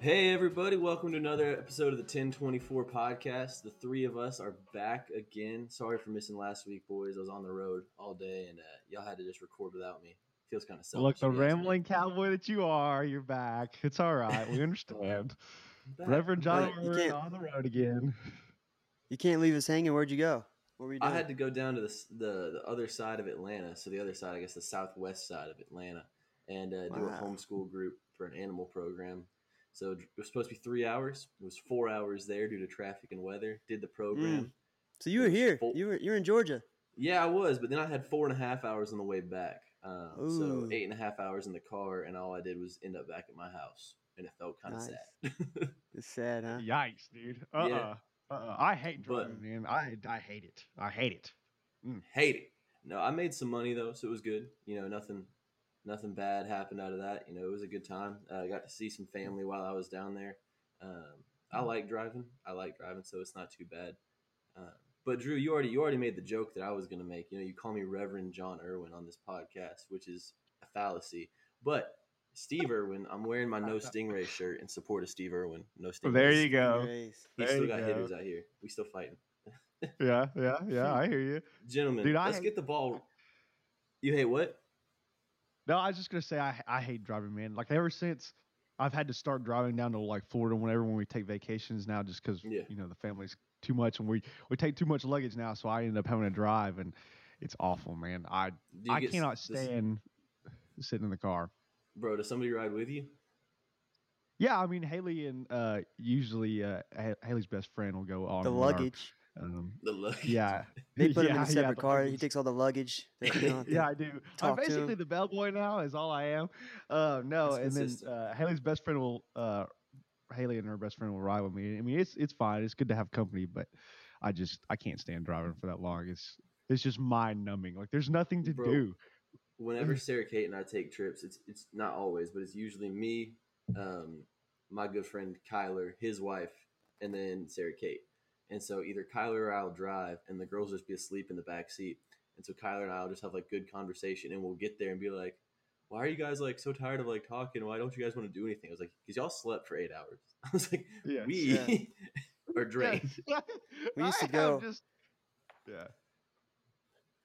Hey everybody, welcome to another episode of the Ten24 podcast. The three of us are back again. Sorry for missing last week, boys. I was on the road all day and uh, y'all had to just record without me. Feels kind of selfish. Look, the if you ask me. rambling cowboy that you are, you're back. It's all right. We understand. I'm. Reverend John But you on the road again. You can't leave us hanging. Where'd you go? What were you doing? I had to go down to the, the the other side of Atlanta, so the other side, I guess, the southwest side of Atlanta, and uh, do a homeschool group for an animal program. So it was supposed to be three hours. It was four hours there due to traffic and weather. Did the program. so you were here. Full- You were you're in Georgia. Yeah, I was, but then I had four and a half hours on the way back. Um, so eight and a half hours in the car, and all I did was end up back at my house, and it felt kind of Nice. sad. It's sad, huh? Yikes, dude. Uh uh-uh. Yeah. uh. I hate But- driving, man. I I hate it. I hate it. Hate it. No, I made some money though, so it was good. You know, nothing, nothing bad happened out of that. You know, it was a good time. Uh, I got to see some family while I was down there. Um, I like driving. I like driving, so it's not too bad. Uh, but Drew, you already you already made the joke that I was going to make. You know, you call me Reverend John Irwin on this podcast, which is a fallacy. But Steve Irwin, I'm wearing my No Stingray shirt in support of Steve Irwin. No Stingray. There you go. Grace. He there still got go. hitters out here. We still fighting, Yeah, yeah, yeah. I hear you. gentlemen. Dude, let's hate- get the ball. You hate what? No, I was just gonna say I I hate driving, man. Like ever since I've had to start driving down to like Florida whenever when we take vacations now, just because Yeah. you know the family's too much and we we take too much luggage now, so I end up having to drive and it's awful, man. I Do I get s- cannot this- stand sitting in the car. Bro, does somebody ride with you? Yeah, I mean Haley and uh usually uh Haley's best friend will go on The with our- luggage. um, The luggage. yeah, They put him in a separate the car. He takes all the luggage. that you don't Yeah, I do. I'm basically him. the bellboy now, is all I am. Uh, no, That's and then uh, Haley's best friend will, uh, Haley and her best friend will ride with me. I mean, it's it's fine. It's good to have company, but I just I can't stand driving for that long. It's it's just mind numbing. Like there's nothing to Bro. do. Whenever Sarah Kate and I take trips, it's it's not always, but it's usually me, um, my good friend Kyler, his wife, and then Sarah Kate. And so either Kyler or I'll drive, and the girls just be asleep in the back seat. And so Kyler and I'll just have like good conversation, and we'll get there and be like, "Why are you guys like so tired of like talking? Why don't you guys want to do anything?" I was like, "Cause y'all slept for eight hours." I was like, Yes. "We Yeah. are drained." We used to I go- Just, yeah.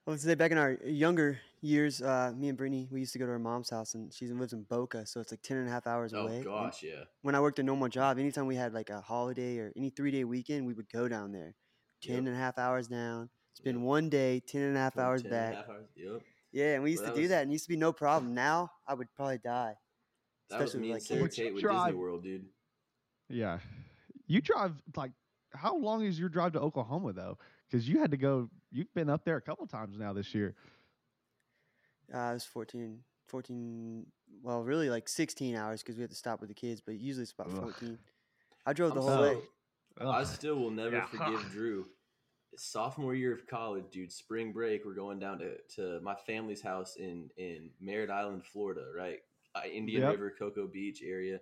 I would say back in our younger years, uh, me and Brittany, we used to go to her mom's house, and she lives in Boca, so it's like 10 and a half hours Oh away. And gosh, yeah. When I worked a normal job, anytime we had like a holiday or any three day weekend, we would go down there. 10 Yep. and a half hours down, spend Yep. one day, 10 and a half hours 10 and a back. half hours. Yep. Yeah, and we used Well, to that do was- that, and it used to be no problem. Now, I would probably die. That was Especially me and with, like, Sarah kids. Kate with Drive- Disney World, dude. Yeah. You drive like how long is your drive to Oklahoma though? Because you had to go. You've been up there a couple times now this year. Uh, I was 14, 14, well, really like 16 hours because we had to stop with the kids, but usually it's about Ugh. 14. I drove the I'm whole so- way. I still will never Yeah. forgive Drew. Sophomore year of college, dude, spring break, we're going down to, to my family's house in, in Merritt Island, Florida, right? Indian Yep. River, Cocoa Beach area.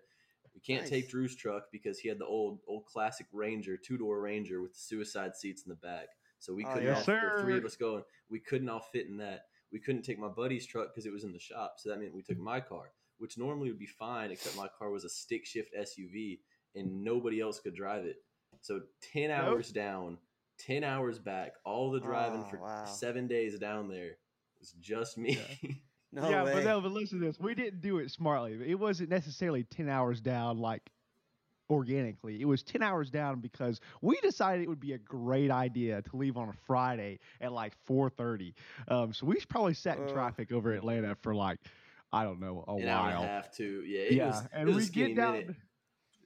We can't Nice. take Drew's truck because he had the old old classic Ranger, two door Ranger with the suicide seats in the back. So we Oh, couldn't yeah. all the three of us going. We couldn't all fit in that. We couldn't take my buddy's truck because it was in the shop. So that meant we took my car, which normally would be fine, except my car was a stick shift SUV and nobody else could drive it. So ten Nope. hours down, ten hours back, all the driving Oh, for wow. seven days down there was just me. No yeah, way. but no, but listen to this. We didn't do it smartly. It wasn't necessarily ten hours down like organically. It was ten hours down because we decided it would be a great idea to leave on a Friday at like four thirty. Um, so we probably sat in Ugh. traffic over Atlanta for like I don't know a An while. hour and a half too. Yeah, it yeah, was, and it was we a skinny get down. minute.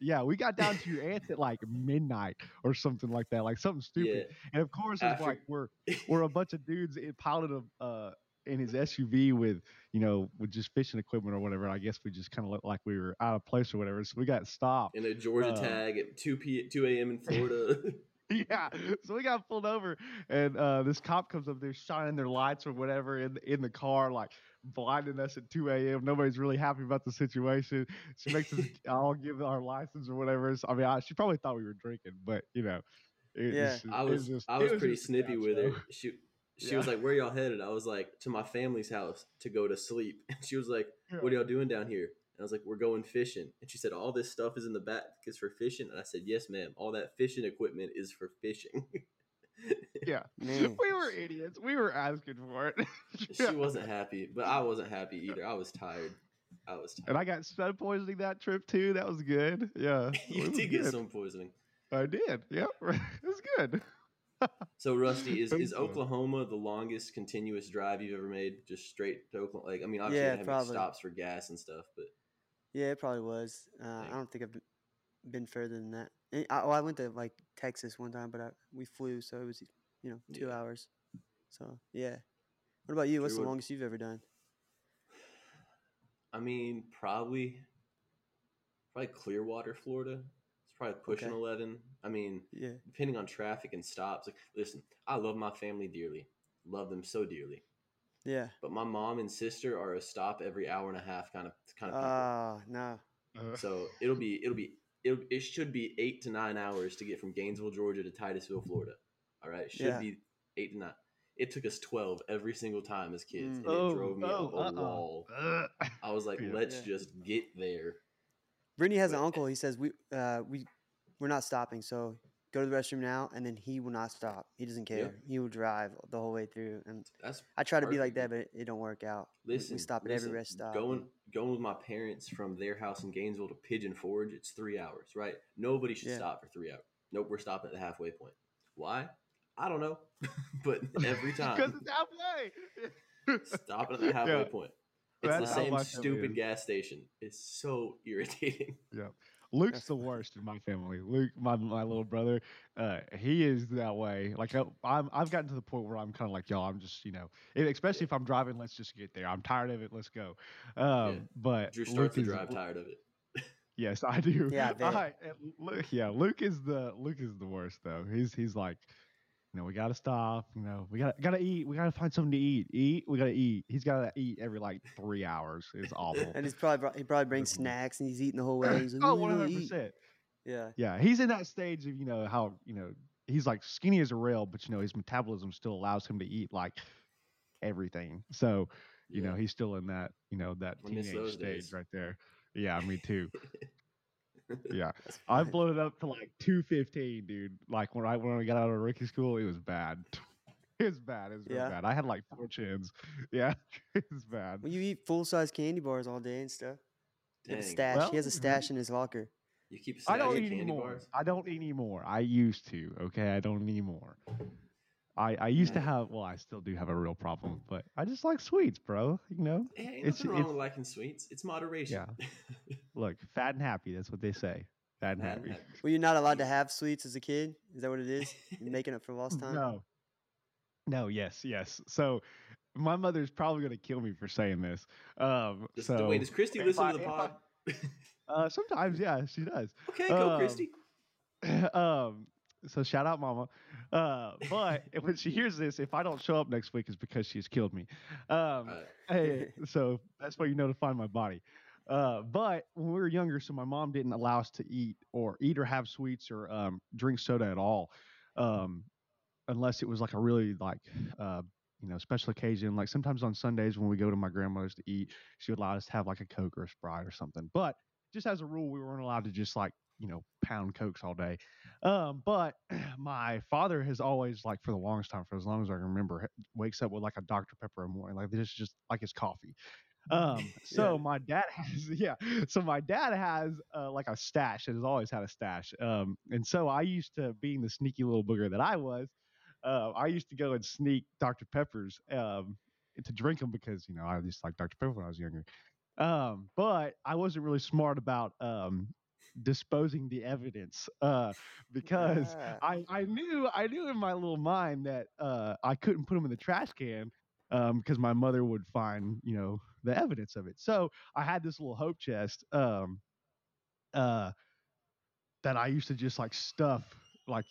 Yeah, we got down to your aunt's at like midnight or something like that, like something stupid. Yeah. And of course, it's After- like we're we're a bunch of dudes in- piloted a, uh, in his SUV with you know with just fishing equipment or whatever. I guess we just kind of looked like we were out of place or whatever. So we got stopped. in a Georgia Uh, tag at two p two a.m. in Florida. yeah. So we got pulled over, and uh, this cop comes up there shining their lights or whatever in in the car, like blinding us at 2 a.m. Nobody's really happy about the situation. She makes us all give our license or whatever. So, I mean, I, she probably thought we were drinking, but you know, it, Yeah. it's- I it was just- I it was pretty just snippy with show. her. She she Yeah. was like, "Where y'all headed?" I was like, "To my family's house to go to sleep." And she was like, Yeah. "What are y'all doing down here?" And I was like, "We're going fishing." And she said, "All this stuff is in the back is for fishing." And I said, "Yes, ma'am. All that fishing equipment is for fishing." Yeah, Man. we were idiots. We were asking for it. she wasn't happy, but I wasn't happy either. I was tired. I was tired. And. I got sun poisoning that trip too. That was good. Yeah, you it was did get good. some poisoning. I did. Yep, it was good. So Rusty, is, It is was fun. Oklahoma the longest continuous drive you've ever made? Just straight to Oklahoma? Like, I mean, obviously Yeah, you have stops for gas and stuff, but Yeah, it probably was. Uh. I don't think I've been- been further than that. And I, well, I went to like Texas one time, but I, we flew, so it was you know two Yeah. hours. So yeah. What about you? What's the would- longest you've ever done? I mean, probably, probably Clearwater, Florida. It's probably pushing Okay. eleven. I mean, Yeah. depending on traffic and stops. Like, listen, I love my family dearly, love them so dearly. Yeah. But my mom and sister are a stop every hour and a half kind of kind of. couple. Ah, no. Uh, so it'll be it'll be it'll, it should be eight to nine hours to get from Gainesville, Georgia to Titusville, Florida. All right, should Yeah. be eight to nine. It took us twelve every single time as kids, Mm. and it drove me up a uh-uh. wall. Uh, I was like, Yeah. let's Yeah. just get there. Brittany has an uncle. He says we uh we we're not stopping. So go to the restroom now, and then he will not stop. He doesn't care. Yep. He will drive the whole way through. And That's I try to be like that, but it, it don't work out. We- listen. we stop at listen, every rest stop. Going going with my parents from their house in Gainesville to Pigeon Forge, it's three hours, right? Nobody should Yeah. stop for three hours. Nope, we're stopping at the halfway point. Why? I don't know, but every time Because it's halfway. stopping at the halfway Yeah. point. It's the That's how same stupid gas station. It's so irritating. Luke's the worst in my family. Luke, my my little brother, uh, he is that way. Like I, I'm, I've gotten to the point where I'm kind of like y'all. I'm just, you know, especially if I'm driving, let's just get there. I'm tired of it. Let's go. Um, But Drew Luke starts the is- drive tired of it. Yes, I do. Yeah, I bet. I- and Lu- yeah, Luke is the Luke is the worst though. He's he's like, you know, we gotta stop. You know, we gotta gotta eat. We gotta find something to eat. Eat. We gotta eat. He's gotta eat every like three hours. It's awful. And he's probably brought, he probably brings snacks, and he's eating the whole way. He's like, oh, "Mm, one I'm hundred percent. Yeah. Yeah, he's in that stage of you know how you know he's like skinny as a rail, but you know his metabolism still allows him to eat like everything. So you know he's still in that you know that I teenage stage days. right there. Yeah, me too. Yeah, I fine. blown it up to like two fifteen, dude. Like when I when I got out of rookie school, it was bad. It was bad. It was real Yeah? bad. I had like four chins. Yeah, it was bad. Well, you eat full size candy bars all day and stuff. You have a Dang. stash. he has a stash in his locker. You keep I don't eat candy anymore. bars. I don't eat anymore. I used to. Okay, I don't anymore. I I used to have. Well, I still do have a real problem, but I just like sweets, bro. You know, Hey, ain't It's- nothing wrong it's- with liking sweets. It's moderation. yeah look, fat and happy. That's what they say. Fat and Fat happy. and happy. Were you not allowed to have sweets as a kid? Is that what it is? You're making up for lost time? No. No. Yes. Yes. So, my mother's probably gonna kill me for saying this. Um. Just- so wait, does Christy listen I- to the if I- pod? uh, sometimes, yeah, she does. okay, go um, Christy. um, so shout out, mama. Uh, but when she hears this, if I don't show up next week, it's because she's killed me. Um, Alright. hey, so that's why you know to find my body. Uh, but when we were younger, so my mom didn't allow us to eat or eat or have sweets or um, drink soda at all, um, unless it was like a really like uh, you know special occasion. Like sometimes on Sundays when we go to my grandmother's to eat, she would allow us to have like a Coke or a Sprite or something. But just as a rule, we weren't allowed to just like you know pound cokes all day. Um, but my father has always like for the longest time, for as long as I can remember, wakes up with like a Dr Pepper in the morning, like this is just like his coffee. Um, so Yeah. my dad has, yeah. So my dad has uh, like a stash and has always had a stash. Um, and so I used to, being the sneaky little booger that I was, uh, I used to go and sneak Dr Peppers um, to drink them because you know I just like Dr Pepper when I was younger. Um, but I wasn't really smart about um, disposing the evidence uh, because Ah. I, I knew I knew in my little mind that uh, I couldn't put them in the trash can because my mother would find you know the evidence of it. So I had this little hope chest um, uh, that I used to just like stuff like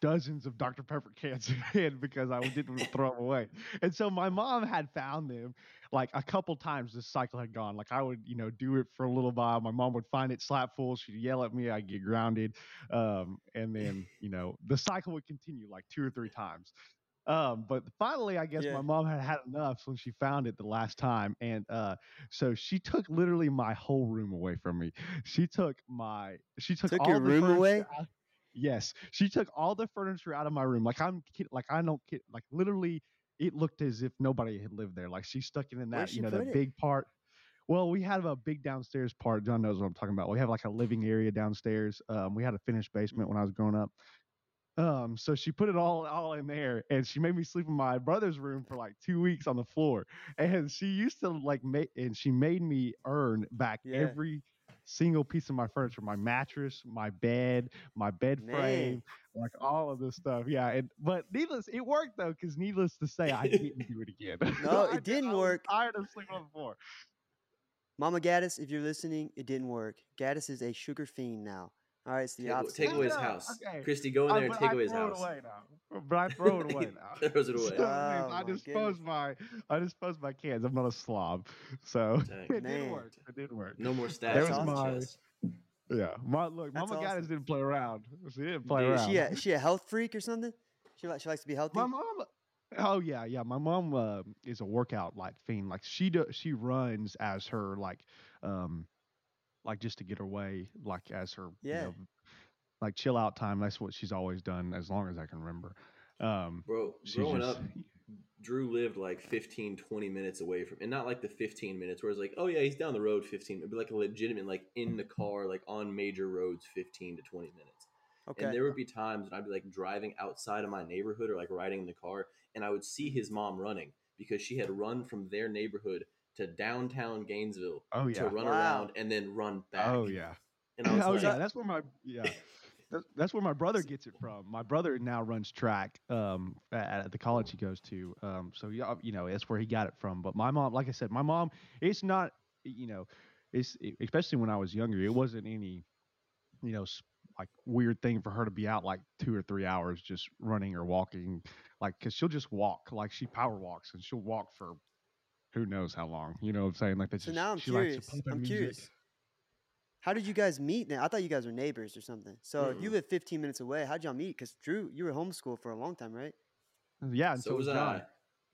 dozens of Dr. Pepper cans in because I didn't throw them away. And so my mom had found them like a couple times this cycle had gone. Like I would, you know, do it for a little while. My mom would find it slap full. She'd yell at me. I'd get grounded. Um, and then, you know, the cycle would continue like two or three times. Um, but finally, I guess Yeah. my mom had had enough when she found it the last time, and uh, so she took literally my whole room away from me. She took my, she took, Took all your room away? out- Yes, she took all the furniture out of my room. Like I'm, like I don't kid, like literally, it looked as if nobody had lived there. Like she stuck it in that, you know, that it? big part. Well, we have a big downstairs part. John knows what I'm talking about. We have like a living area downstairs. Um, we had a finished basement when I was growing up. Um, so she put it all all in there, and she made me sleep in my brother's room for like two weeks on the floor. And she used to like make, and she made me earn back Yeah. every single piece of my furniture, my mattress, my bed, my bed frame, Man. like all of this stuff. Yeah, and but needless, it worked though, because needless to say, I didn't do it again. No, it did- didn't I was work. Tired of sleeping on the floor. Mama Gaddis, if you're listening, it didn't work. Gaddis is a sugar fiend now. All right, it's the Take, opposite. take away his house. okay. Christy, go in I- there and take I away his house. it away now. But I throw it away now. Throws it So away. it Oh, I my dispose goodness. my I dispose my cans. I'm not a slob, so Dang. it didn't work. It didn't work. No more stats There was my- chest. Yeah, my look, That's Mama Gaddis awesome. didn't play around. She didn't play Dude, around. she a, is she a health freak or something? She like she likes to be healthy. My mom. Oh yeah, yeah. My mom uh, is a workout like fiend. Like she do, she runs as her like, um, like just to get her way, like as her Yeah. you know, like chill out time. That's what she's always done as long as I can remember. Um, Bro, growing just- up, Drew lived like 15, 20 minutes away from, and not like the 15 minutes where it's like, oh yeah, he's down the road 15, but like a legitimate, like in the car, like on major roads, 15 to 20 minutes. okay. And there would be times when I'd be like driving outside of my neighborhood or like riding in the car, and I would see his mom running because she had run from their neighborhood to downtown Gainesville oh yeah. to run Wow. around and then run back. Oh yeah. And I was oh like, yeah. That's where my yeah. That's, that's where my brother gets it from. My brother now runs track um, at, at the college he goes to. Um, so yeah, you know that's where he got it from. But my mom, like I said, my mom, it's not you know, it's especially when I was younger, it wasn't any you know like weird thing for her to be out like two or three hours just running or walking, like because she'll just walk, like she power walks and she'll walk for who knows how long. You know what I'm saying? Like that's so just now I'm she curious. likes to pump I'm music. curious. How did you guys meet? Now I thought you guys were neighbors or something. So you Mm-mm. live 15 minutes away. How'd y'all meet? Because Drew, you were homeschooled for a long time, right? Yeah, and so so, was was John. I.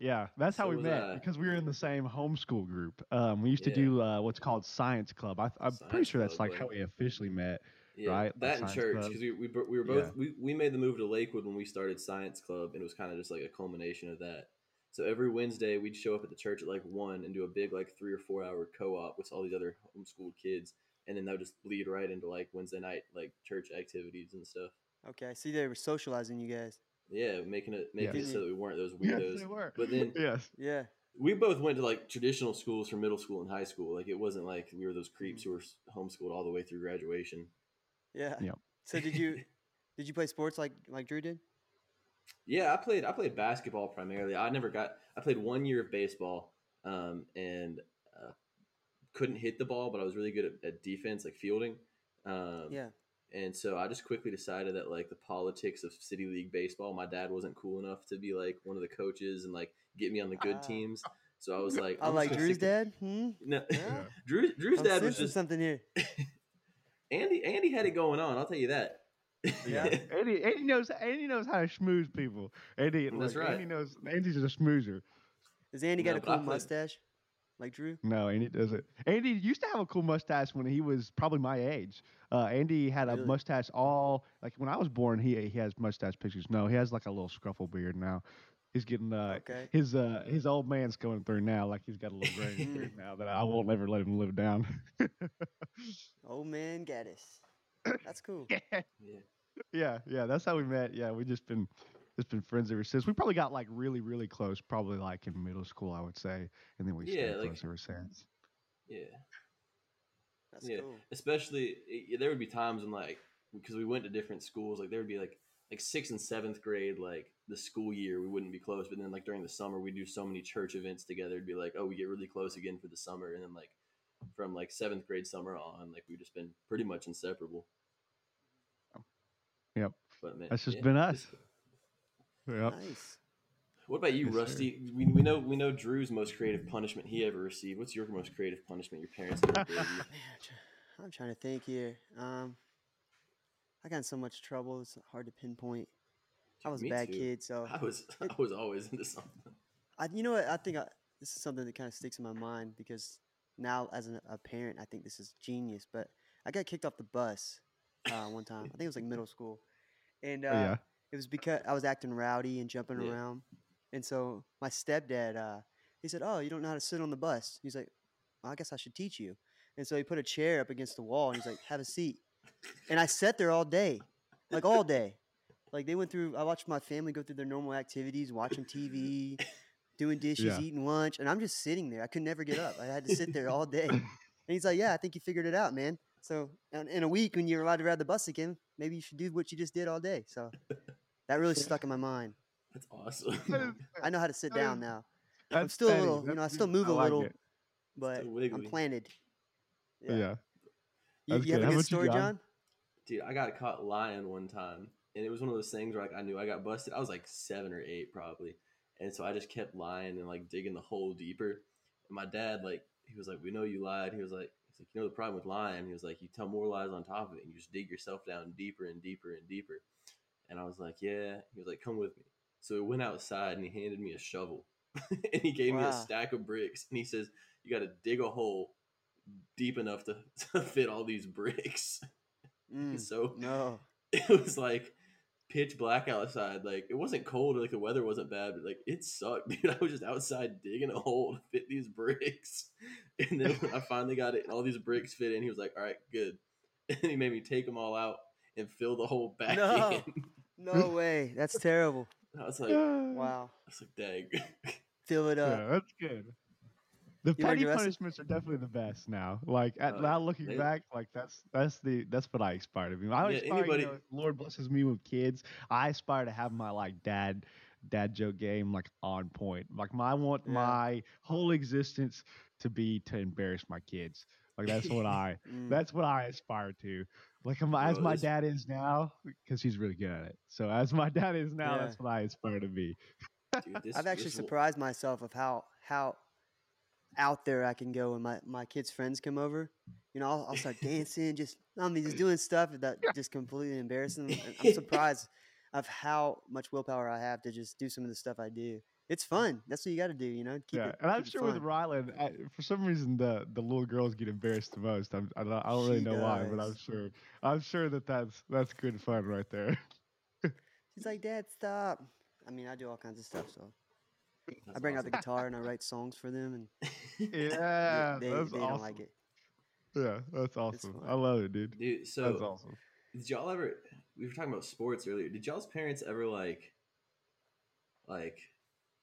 Yeah, that's how So we met I. because we were in the same homeschool group. Um, we used to do uh, what's called science club. I, I'm pretty sure that's club, like how we officially met. Yeah, right? Like That in church because we, we we were Yeah. both we, we made the move to Lakewood when we started science club and it was kind of just like a culmination of that. So every Wednesday we'd show up at the church at like one and do a big like three or four hour co op with all these other homeschooled kids, and then that would just bleed right into like Wednesday night like church activities and stuff. Okay, I see they were socializing you guys. Yeah, making it making Yes. it so that we weren't those Yes, weirdos. they were. But then yes, Yeah. we both went to like traditional schools for middle school and high school. Like it wasn't like we were those creeps who were homeschooled all the way through graduation. Yeah. Yep. So did you did you play sports like like Drew did? Yeah, I played. I played basketball primarily. I never got. I played one year of baseball, um, and couldn't hit the ball, but I was really good at, at defense, like fielding. Um, Yeah. And so I just quickly decided that like the politics of city league baseball, my dad wasn't cool enough to be like one of the coaches and like get me on the good Ah. teams. So I was like, I I'm like Drew's dad. Hmm. No, Yeah. Drew, Drew's I'm dad was just something here. Andy. Andy had it going on. I'll tell you that. Yeah. Andy, Andy knows. Andy knows how to schmooze people. Andy, That's look, right. Andy knows. Andy's a schmoozer. Does Andy No, got a but cool played- mustache? Like Drew? No, Andy doesn't. Andy used to have a cool mustache when he was probably my age. Uh, Andy had a Really? mustache all like when I was born. He he has mustache pictures. No, he has like a little scruffle beard now. He's getting uh Okay. his uh his old man's going through now. Like he's got a little gray Mm. beard now that I won't ever let him live down. Old man Gaddis. That's cool. yeah, yeah. yeah, yeah. That's how we met. Yeah, we just been just been friends ever since. We probably got like really really close. Probably like in middle school, I would say, and then we Yeah, stayed like- close ever since. Yeah. That's Yeah. cool. especially i- there would be times when like because we went to different schools like there would be like like sixth and seventh grade like the school year we wouldn't be close but then like during the summer we do so many church events together it'd be like oh we get really close again for the summer and then like from like seventh grade summer on like we've just been pretty much inseparable But man, That's just yeah, been us. Just- Yep. Nice. What about you, Yes, sir. Rusty? We, we know we know Drew's most creative punishment he ever received. What's your most creative punishment your parents ever gave you? I'm, trying to think here. Um, I got in so much trouble. It's hard to pinpoint. I was a bad too. kid, so I was I was always into something. I, you know what? I think I, this is something that kind of sticks in my mind because now, as an, a parent, I think this is genius. But I got kicked off the bus uh, one time. I think it was like middle school, and uh, Oh, yeah. It was because I was acting rowdy and jumping Yeah. around. And so my stepdad, uh, he said, "Oh, you don't know how to sit on the bus." He's like, well, "I guess I should teach you." And so he put a chair up against the wall, and he's like, "Have a seat." And I sat there all day, like all day. Like they went through. I watched my family go through their normal activities, watching TV, doing dishes, Yeah. eating lunch, and I'm just sitting there. I could never get up. I had to sit there all day. And he's like, "Yeah, I think you figured it out, man." So in in a week, when you're allowed to ride the bus again, maybe you should do what you just did all day. So that really stuck in my mind. That's awesome. I know how to sit down now, I'm still a little- you know, I still move a like little. it. but I'm planted. Yeah. You, you have a good story, John? John? Dude, I got caught lying one time, and it was one of those things where like I knew I got busted. I was like seven or eight probably, and so I just kept lying and like digging the hole deeper. And my dad like he was like, "We know you lied." He was like, "He's like, you know the problem with lying." He was like, "You tell more lies on top of it, and you just dig yourself down deeper and deeper and deeper." And I was like, "Yeah." He was like, "Come with me." So we went outside, and he handed me a shovel, and he gave me a stack of bricks, and he says, "You got to dig a hole." Deep enough to, to fit all these bricks. Mm, So no. it was like pitch black outside. Like it wasn't cold or like the weather wasn't bad, but like it sucked, dude. I was just outside digging a hole to fit these bricks. And then when I finally got it and all these bricks fit in, he was like, All right, good. And he made me take them all out and fill the hole back No. in. No way. That's terrible. I was like, Wow. I was like, dang. Fill it up. Yeah, that's good. The You petty punishments are definitely the best now. Like at, Uh, now looking they- back, like that's that's the that's what I aspire to be. I Yeah, aspire, anybody- you know, Lord blesses me with kids. I aspire to have my like dad dad joke game like on point. Like my I want Yeah. my whole existence to be to embarrass my kids. Like that's what I Mm. that's what I aspire to. Like am- as my dad is now, because he's really good at it. So as my dad is now, Yeah. that's what I aspire to be. Dude, this, I've actually this will- surprised myself of how how out there I can go when my, my kids' friends come over. You know, I'll, I'll start dancing, just I mean, just doing stuff that just completely embarrassing. them, and I'm surprised of how much willpower I have to just do some of the stuff I do. It's fun. That's what you got to do. You know, keep yeah, it. and I'm keep sure with fun. Rylan, I, for some reason the the little girls get embarrassed the most. I'm, I don't, I don't really She know why, but I'm sure I'm sure that that's that's good fun right there. She's like, Dad, stop. I mean, I do all kinds of stuff. So I That's bring out the guitar and I write songs for them, and Yeah, they, that's they awesome. don't like it. Yeah, that's awesome. I love it, dude. Dude, so That's awesome. did y'all ever we were talking about sports earlier did y'all's parents ever like like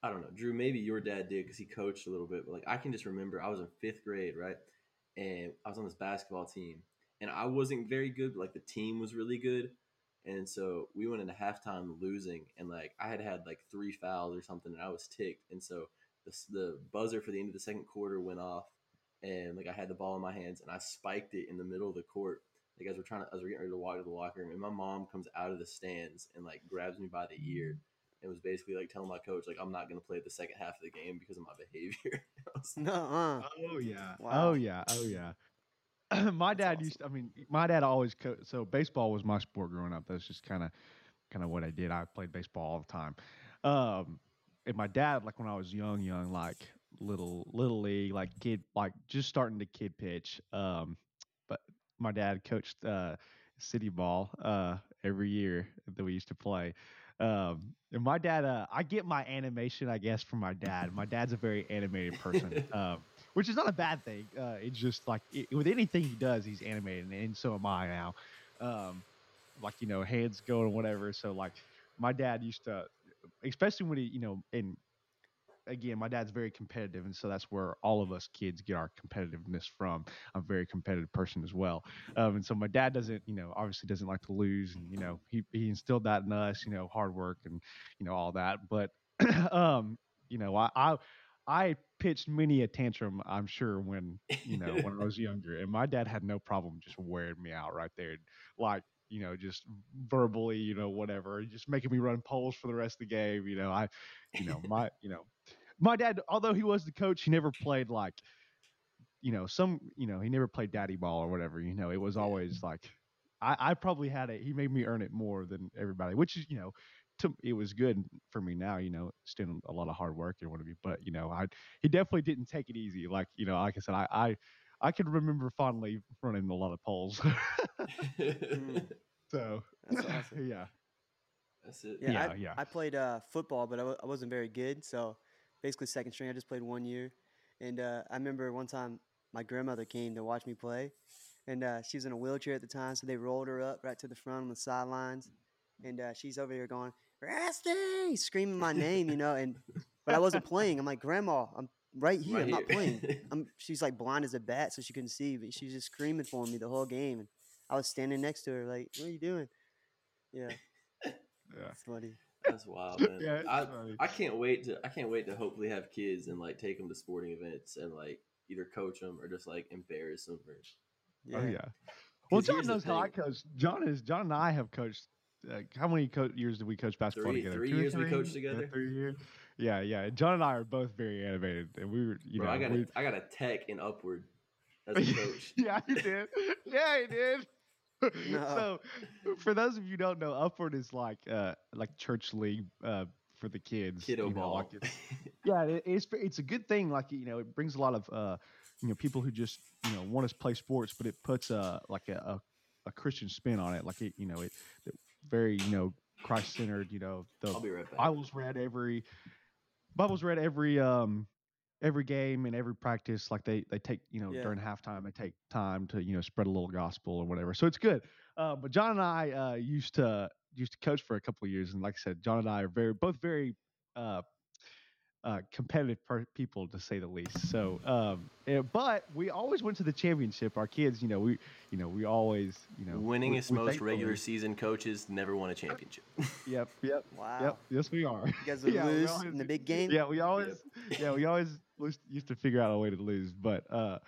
i don't know drew maybe your dad did because he coached a little bit but like i can just remember i was in fifth grade right and i was on this basketball team and i wasn't very good but like the team was really good and so we went into halftime losing and like i had had like three fouls or something and i was ticked and so the, the buzzer for the end of the second quarter went off and like i had the ball in my hands and i spiked it in the middle of the court. Like as we're trying to as we're getting ready to walk to the locker room, and my mom comes out of the stands and like grabs me by the ear and was basically like telling my coach like I'm not gonna play the second half of the game because of my behavior. I was like, No, uh. Oh yeah. Wow. Oh yeah. Oh yeah. my That's dad used. To, I mean, my dad always co- so baseball was my sport growing up. That's just kind of kind of what I did. I played baseball all the time. Um, and my dad, like when I was young, young, like little little league, like kid, like just starting to kid pitch. Um, but my dad coached uh, city ball uh, every year that we used to play. Um, and my dad, uh, I get my animation, I guess, from my dad. My dad's a very animated person, um, which is not a bad thing. Uh, it's just like it, with anything he does, he's animated, and so am I now. Um, like you know, hands going and whatever. So like, my dad used to, especially when he, you know, and again, my dad's very competitive, and so that's where all of us kids get our competitiveness from. I'm a very competitive person as well, um, and so my dad doesn't, you know, obviously doesn't like to lose, and you know, he he instilled that in us, you know, hard work and you know all that. But um, you know, I, I I pitched many a tantrum, I'm sure, when you know when I was younger, and my dad had no problem just wearing me out right there, like you know, just verbally, you know, whatever, just making me run poles for the rest of the game. You know, I, you know, my, you know, my dad, although he was the coach, he never played like, you know, some, you know, he never played daddy ball or whatever. You know, it was always like, I, I probably had it. He made me earn it more than everybody, which is, you know, to, it was good for me now. You know, still a lot of hard work and whatever. But you know, I he definitely didn't take it easy. Like you know, like I said, I I, I can remember fondly running a lot of poles. so That's awesome. yeah, That's it. Yeah, Yeah, I, yeah. I played uh, football, but I w- I wasn't very good. So basically, second string. I just played one year, and uh, I remember one time my grandmother came to watch me play, and uh, she was in a wheelchair at the time, so they rolled her up right to the front on the sidelines, and uh, she's over here going Rusty, screaming my name, you know, and but I wasn't playing. I'm like, Grandma, I'm right here. Right I'm not here. playing. I'm. She's like blind as a bat, so she couldn't see, but she was just screaming for me the whole game, and I was standing next to her, like, "What are you doing?" Yeah, yeah. it's funny. That's wild, man. Yeah, I, funny. I can't wait to I can't wait to hopefully have kids and like take them to sporting events and like either coach them or just like embarrass them or Yeah. Oh yeah. Well, 'Cause John knows how I coach. John is John and I have coached. Uh, how many co- years did we coach basketball Three- together? three Two or years we coached Yeah, together? three years. Yeah, yeah. John and I are both very animated, and we were, you Bro, know, I got we, a, I got a tech in upward as a coach. yeah, he did. Yeah, he did. No. So, for those of you who don't know, Upward is like uh like church league uh for the kids. Kiddo you know, ball. like it's- yeah, it, it's it's a good thing. Like you know, it brings a lot of uh you know people who just you know want to play sports, but it puts a like a a, a Christian spin on it. Like it, you know, it, it very you know Christ centered. You know, the I'll be right back. Bibles read every Bibles read every um every game and every practice. Like they they take you know Yeah. during halftime they take time to you know spread a little gospel or whatever. So it's good. Uh, but John and I uh, used to used to coach for a couple of years, and like I said, John and I are very both very uh, uh, competitive per- people to say the least. So, um, eh, but we always went to the championship. Our kids, you know, we you know we always you know Winningest, we most regular thankfully- season coaches never won a championship. Yep, yep, Wow. yep. Yes, we are. You guys would Yeah, lose always in the big game. Yeah, we always, yeah, we always used to figure out a way to lose, but uh,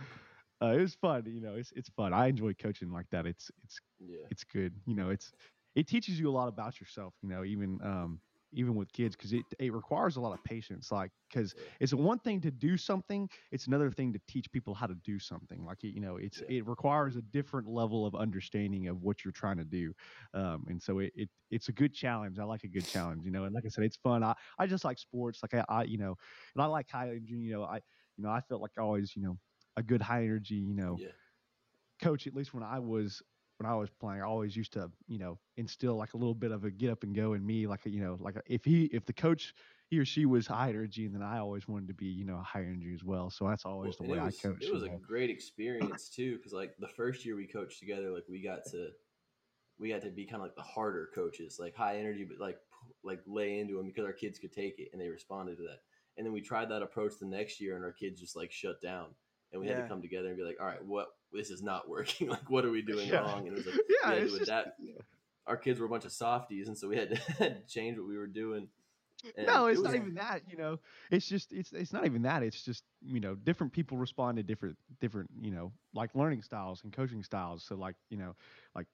uh, it was fun. You know, it's it's fun. I enjoy coaching like that. It's it's yeah. it's good. You know, it's it teaches you a lot about yourself. You know, even um even with kids because it it requires a lot of patience. Like because it's one thing to do something, it's another thing to teach people how to do something. Like you know, it's it requires a different level of understanding of what you're trying to do. Um, and so it, it it's a good challenge. I like a good challenge. You know, and like I said, it's fun. I I just like sports. Like I, I you know, and I like high energy. You know, I you know I felt like always you know a good high energy. You know Yeah. coach, at least when I was when I was playing, I always used to, you know, instill like a little bit of a get up and go in me, like a, you know, like a, if he if the coach he or she was high energy, then I always wanted to be, you know, high energy as well. So that's always Well, the way was, I coach. It was you a great experience too, because like the first year we coached together, like we got to we got to be kind of like the harder coaches, like high energy, but like like lay into them because our kids could take it and they responded to that. And then we tried that approach the next year, and our kids just like shut down, and we had to come together and be like, all right, what this is not working. like, what are we doing Yeah. wrong? And it was like yeah, we had it's to just, adapt. Our kids were a bunch of softies, and so we had to, change what we were doing. And no, it it's was- not even that. You know, it's just it's it's not even that. It's just you know, different people respond to different different you know like learning styles and coaching styles. So like you know, like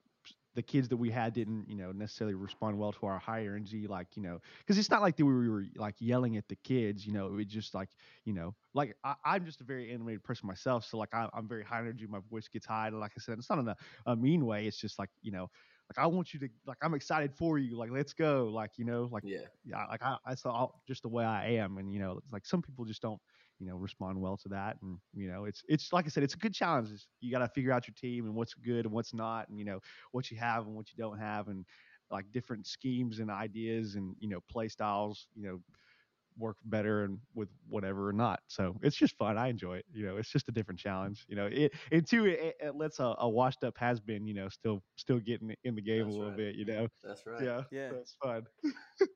the kids that we had didn't you know necessarily respond well to our high energy like you know because it's not like that we were like yelling at the kids you know it was just like you know like I, i'm just a very animated person myself so like I, i'm very high energy my voice gets high and like i said it's not in a, a mean way it's just like you know like i want you to like i'm excited for you like let's go like you know like yeah. yeah, like I, I saw just the way I am, and you know, it's like some people just don't, you know, respond well to that, and you know, it's it's like I said, it's a good challenge. It's, you got to figure out your team and what's good and what's not, and you know, what you have and what you don't have, and like different schemes and ideas and you know, play styles, you know, work better and with whatever or not. So it's just fun. I enjoy it. You know, it's just a different challenge. You know, it and two, it, it lets a, a washed up has been, you know, still still getting in the game That's a little right. bit. You know, That's right. yeah, Yeah. that's fun.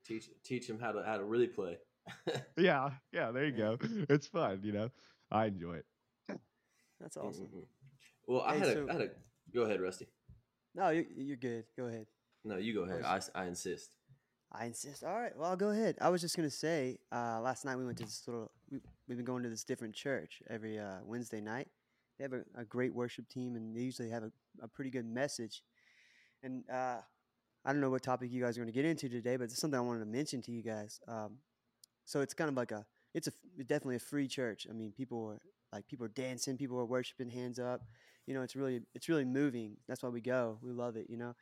Teach teach them how to how to really play. Yeah, yeah, there you go. It's fun, you know. I enjoy it. That's awesome. Mhm. Well, I Hey, had so- a I had a go ahead, Rusty. No, you're, you're good. Go ahead. No, you go ahead. I, I insist. I insist. All right. Well, I'll go ahead. I was just gonna say, uh, last night we went to this little. we, we've been going to this different church every uh, Wednesday night. They have a, a great worship team, and they usually have a, a pretty good message. And uh, I don't know what topic you guys are going to get into today, but it's something I wanted to mention to you guys. Um, so it's kind of like a, it's a definitely a free church. I mean, people are like people are dancing, people are worshiping, hands up. You know, it's really it's really moving. That's why we go. We love it. You know,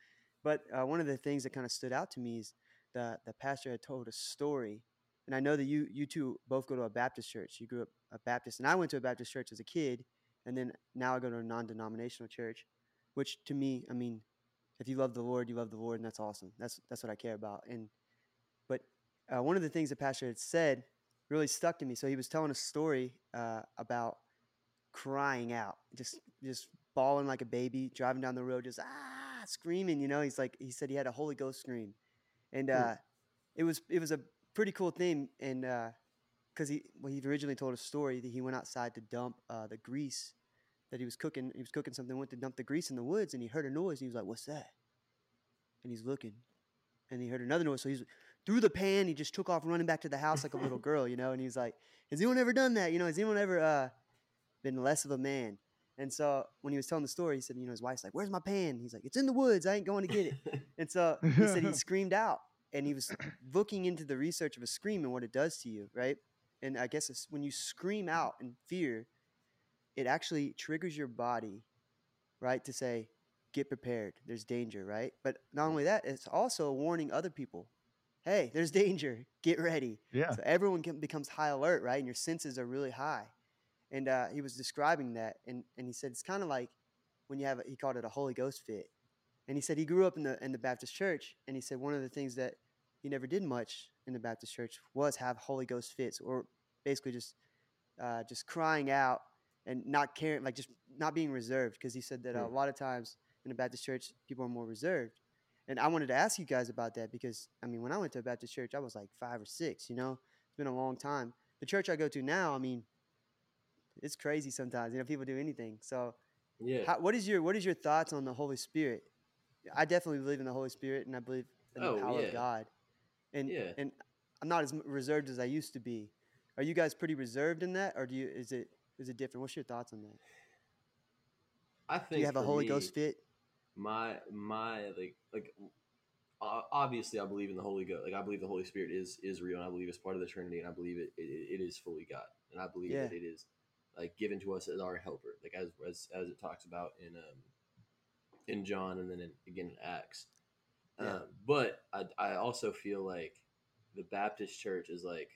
but uh, one of the things that kind of stood out to me is that the pastor had told a story, and I know that you you two both go to a Baptist church. You grew up a Baptist, and I went to a Baptist church as a kid, and then now I go to a non-denominational church, which to me, I mean, if you love the Lord, you love the Lord, and that's awesome. That's that's what I care about. And but uh, one of the things the pastor had said really stuck to me. So he was telling a story uh, about crying out, just just bawling like a baby, driving down the road, just ah screaming. You know, he's like he said he had a Holy Ghost scream, and uh, it was it was a pretty cool thing. And because he well, he originally told a story that he went outside to dump uh, the grease that he was cooking. He was cooking something, went to dump the grease in the woods, and he heard a noise. And he was like, "What's that?" And he's looking, and he heard another noise. So he's threw the pan. He just took off running back to the house like a little girl, you know. And he's like, "Has anyone ever done that? You know, has anyone ever uh, been less of a man?" And so when he was telling the story, he said, "You know, his wife's like, where's my pan?" He's like, "It's in the woods. I ain't going to get it." and so he said he screamed out, and he was looking into the research of a scream and what it does to you, right? And I guess it's when you scream out in fear, it actually triggers your body, right, to say, "Get prepared. There's danger." Right? But not only that, it's also warning other people hey, there's danger. Get ready. Yeah. So everyone can, becomes high alert, right? And your senses are really high. And uh, he was describing that, and, and he said it's kind of like when you have a, he called it a Holy Ghost fit. And he said he grew up in the in the Baptist church, and he said one of the things that he never did much in the Baptist church was have Holy Ghost fits, or basically just uh, just crying out and not caring, like just not being reserved, because he said that uh, a lot of times in the Baptist church people are more reserved. And I wanted to ask you guys about that because I mean, when I went to a Baptist church, I was like five or six. You know, it's been a long time. The church I go to now, I mean, it's crazy sometimes. You know, people do anything. So, Yeah. how, what is your what is your thoughts on the Holy Spirit? I definitely believe in the Holy Spirit, and I believe in the Oh, power yeah. of God. And Yeah. and I'm not as reserved as I used to be. Are you guys pretty reserved in that, or do you is it is it different? What's your thoughts on that? I think Do you have a Holy me, Ghost fit? My my like like obviously I believe in the Holy Ghost. Like I believe the Holy Spirit is is real, and I believe it's part of the Trinity, and I believe it it, it is fully God, and I believe Yeah. that it is like given to us as our helper, like as as, as it talks about in um in John, and then in, again in Acts. Yeah. Um, but I I also feel like the Baptist Church is like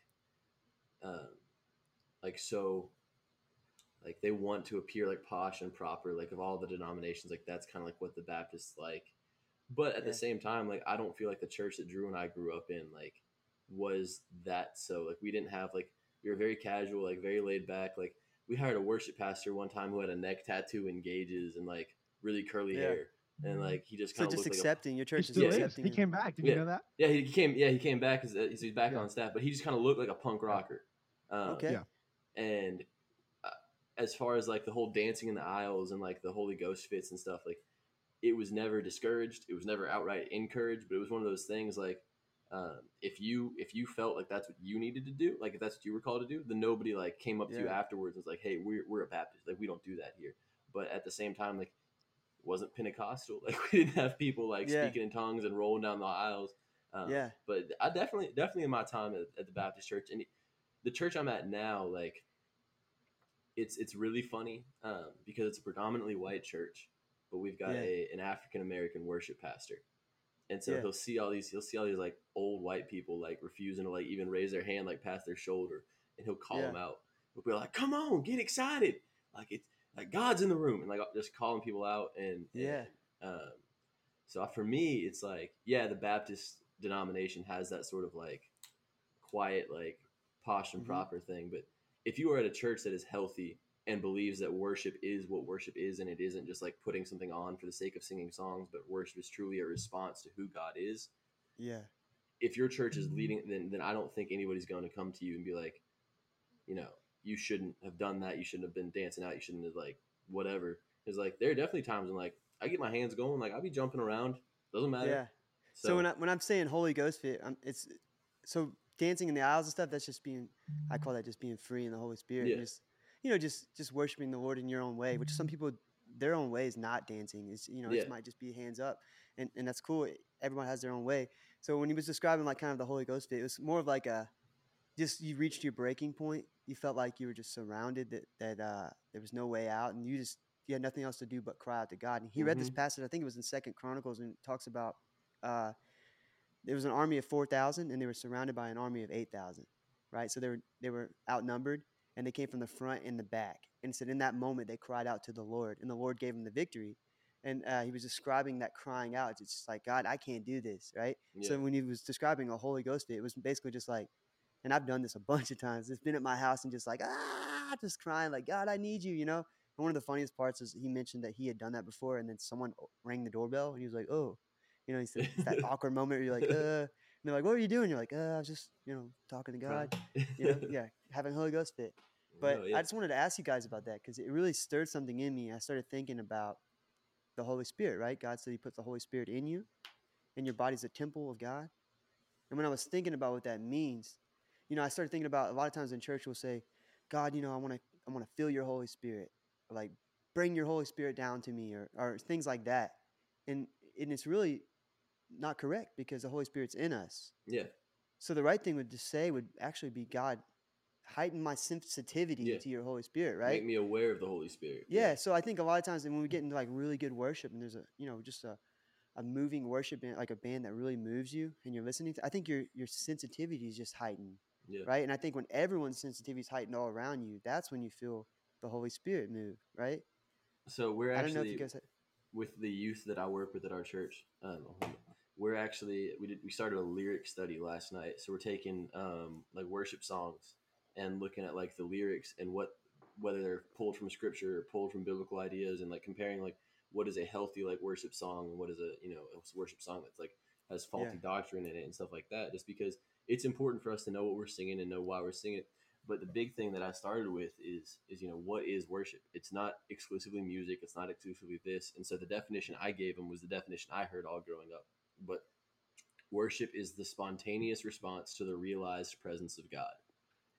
um like so like they want to appear like posh and proper like of all the denominations like that's kind of like what the baptists like but at Yeah. the same time like i don't feel like the church that drew and i grew up in like was that so like we didn't have like we were very casual like very laid back like we hired a worship pastor one time who had a neck tattoo and gauges and like really curly Yeah. hair and like he just kind of just looked like a, accepting your He church is still accepting. He came back. Did Yeah. you know that? yeah he came yeah he came back as he's back Yeah. on staff but he just kind of looked like a punk rocker um, Okay. Yeah. and as far as like the whole dancing in the aisles and like the Holy Ghost fits and stuff, like it was never discouraged. It was never outright encouraged, but it was one of those things like um, if you if you felt like that's what you needed to do, like if that's what you were called to do, then nobody like came up to you afterwards and was like, "Hey, we're we're a Baptist, like we don't do that here." But at the same time, like it wasn't Pentecostal, like we didn't have people like Yeah. speaking in tongues and rolling down the aisles. Um, Yeah. but I definitely definitely in my time at, at the Baptist church and the church I'm at now, like it's it's really funny um, because it's a predominantly white church, but we've got Yeah. a an African American worship pastor, and so Yeah. he'll see all these he'll see all these like old white people like refusing to like even raise their hand like past their shoulder, and he'll call Yeah. them out. He'll be like, "Come on, get excited! Like it's like God's in the room," and like just calling people out and Yeah. and, um, so for me, it's like yeah, the Baptist denomination has that sort of like quiet like posh and Mhm. proper thing, but if you are at a church that is healthy and believes that worship is what worship is and it isn't just like putting something on for the sake of singing songs but worship is truly a response to who god is Yeah. if your church is leading then, then i don't think anybody's going to come to you and be like you know you shouldn't have done that. You shouldn't have been dancing out. You shouldn't have like whatever. It's like there are definitely times when like i get my hands going like i'll be jumping around. Doesn't matter. Yeah. So, when I when I'm saying Holy Ghost fit, I'm, it's so dancing in the aisles and stuff. That's just being. I call that just being free in the Holy Spirit. Yeah. Just you know, just just worshiping the Lord in your own way, which some people their own way is not dancing. Is you know, Yeah. it might just be hands up, and and that's cool. Everyone has their own way. So when he was describing like kind of the Holy Ghost fit, it was more of like a just you reached your breaking point. You felt like you were just surrounded that that uh, there was no way out, and you just you had nothing else to do but cry out to God. And he read this passage. I think it was in Second Chronicles, and it talks about uh, there was an army of four thousand, and they were surrounded by an army of eight thousand. Right, so they were they were outnumbered, and they came from the front and the back. And said in that moment they cried out to the Lord, and the Lord gave them the victory. And uh, he was describing that crying out. It's just like God, I can't do this, right? Yeah. So when he was describing a Holy Ghost it was basically just like, and I've done this a bunch of times. It's been at my house and just like ah, just crying like God, I need you, you know. And one of the funniest parts is he mentioned that he had done that before, and then someone rang the doorbell, and he was like, oh, you know, said it's that awkward moment where you're like, uh, and they're like, what are you doing? You're like, uh, I was just, you know, talking to God, you know, yeah, having Holy Ghost fit. But No, yeah. I just wanted to ask you guys about that because it really stirred something in me. I started thinking about the Holy Spirit, right? God said He put the Holy Spirit in you, and your body's a temple of God. And when I was thinking about what that means, you know, I started thinking about a lot of times in church we'll say, God, you know, I want to, I want to feel your Holy Spirit, or like bring your Holy Spirit down to me, or or things like that. And and it's really not correct because the Holy Spirit's in us. yeah. So the right thing would to say would actually be God, heighten my sensitivity Yeah. to your Holy Spirit, right? Make me aware of the Holy Spirit. yeah. So I think a lot of times when we get into like really good worship and there's a you know just a, a moving worship band like a band that really moves you and you're listening to, I think your your sensitivity is just heightened, Yeah. right? And I think when everyone's sensitivity is heightened all around you, that's when you feel the Holy Spirit move, right? So we're I don't know if actually you guys. with the youth that I work with at our church. Um. We're actually we did we started a lyric study last night. So we're taking um, like worship songs and looking at like the lyrics and what whether they're pulled from scripture or pulled from biblical ideas and like comparing like what is a healthy like worship song and what is a you know a worship song that's like has faulty Yeah. doctrine in it and stuff like that. Just because it's important for us to know what we're singing and know why we're singing it. But the big thing that I started with is is you know what is worship? It's not exclusively music. It's not exclusively this. And so the definition I gave him was the definition I heard all growing up. But worship is the spontaneous response to the realized presence of God.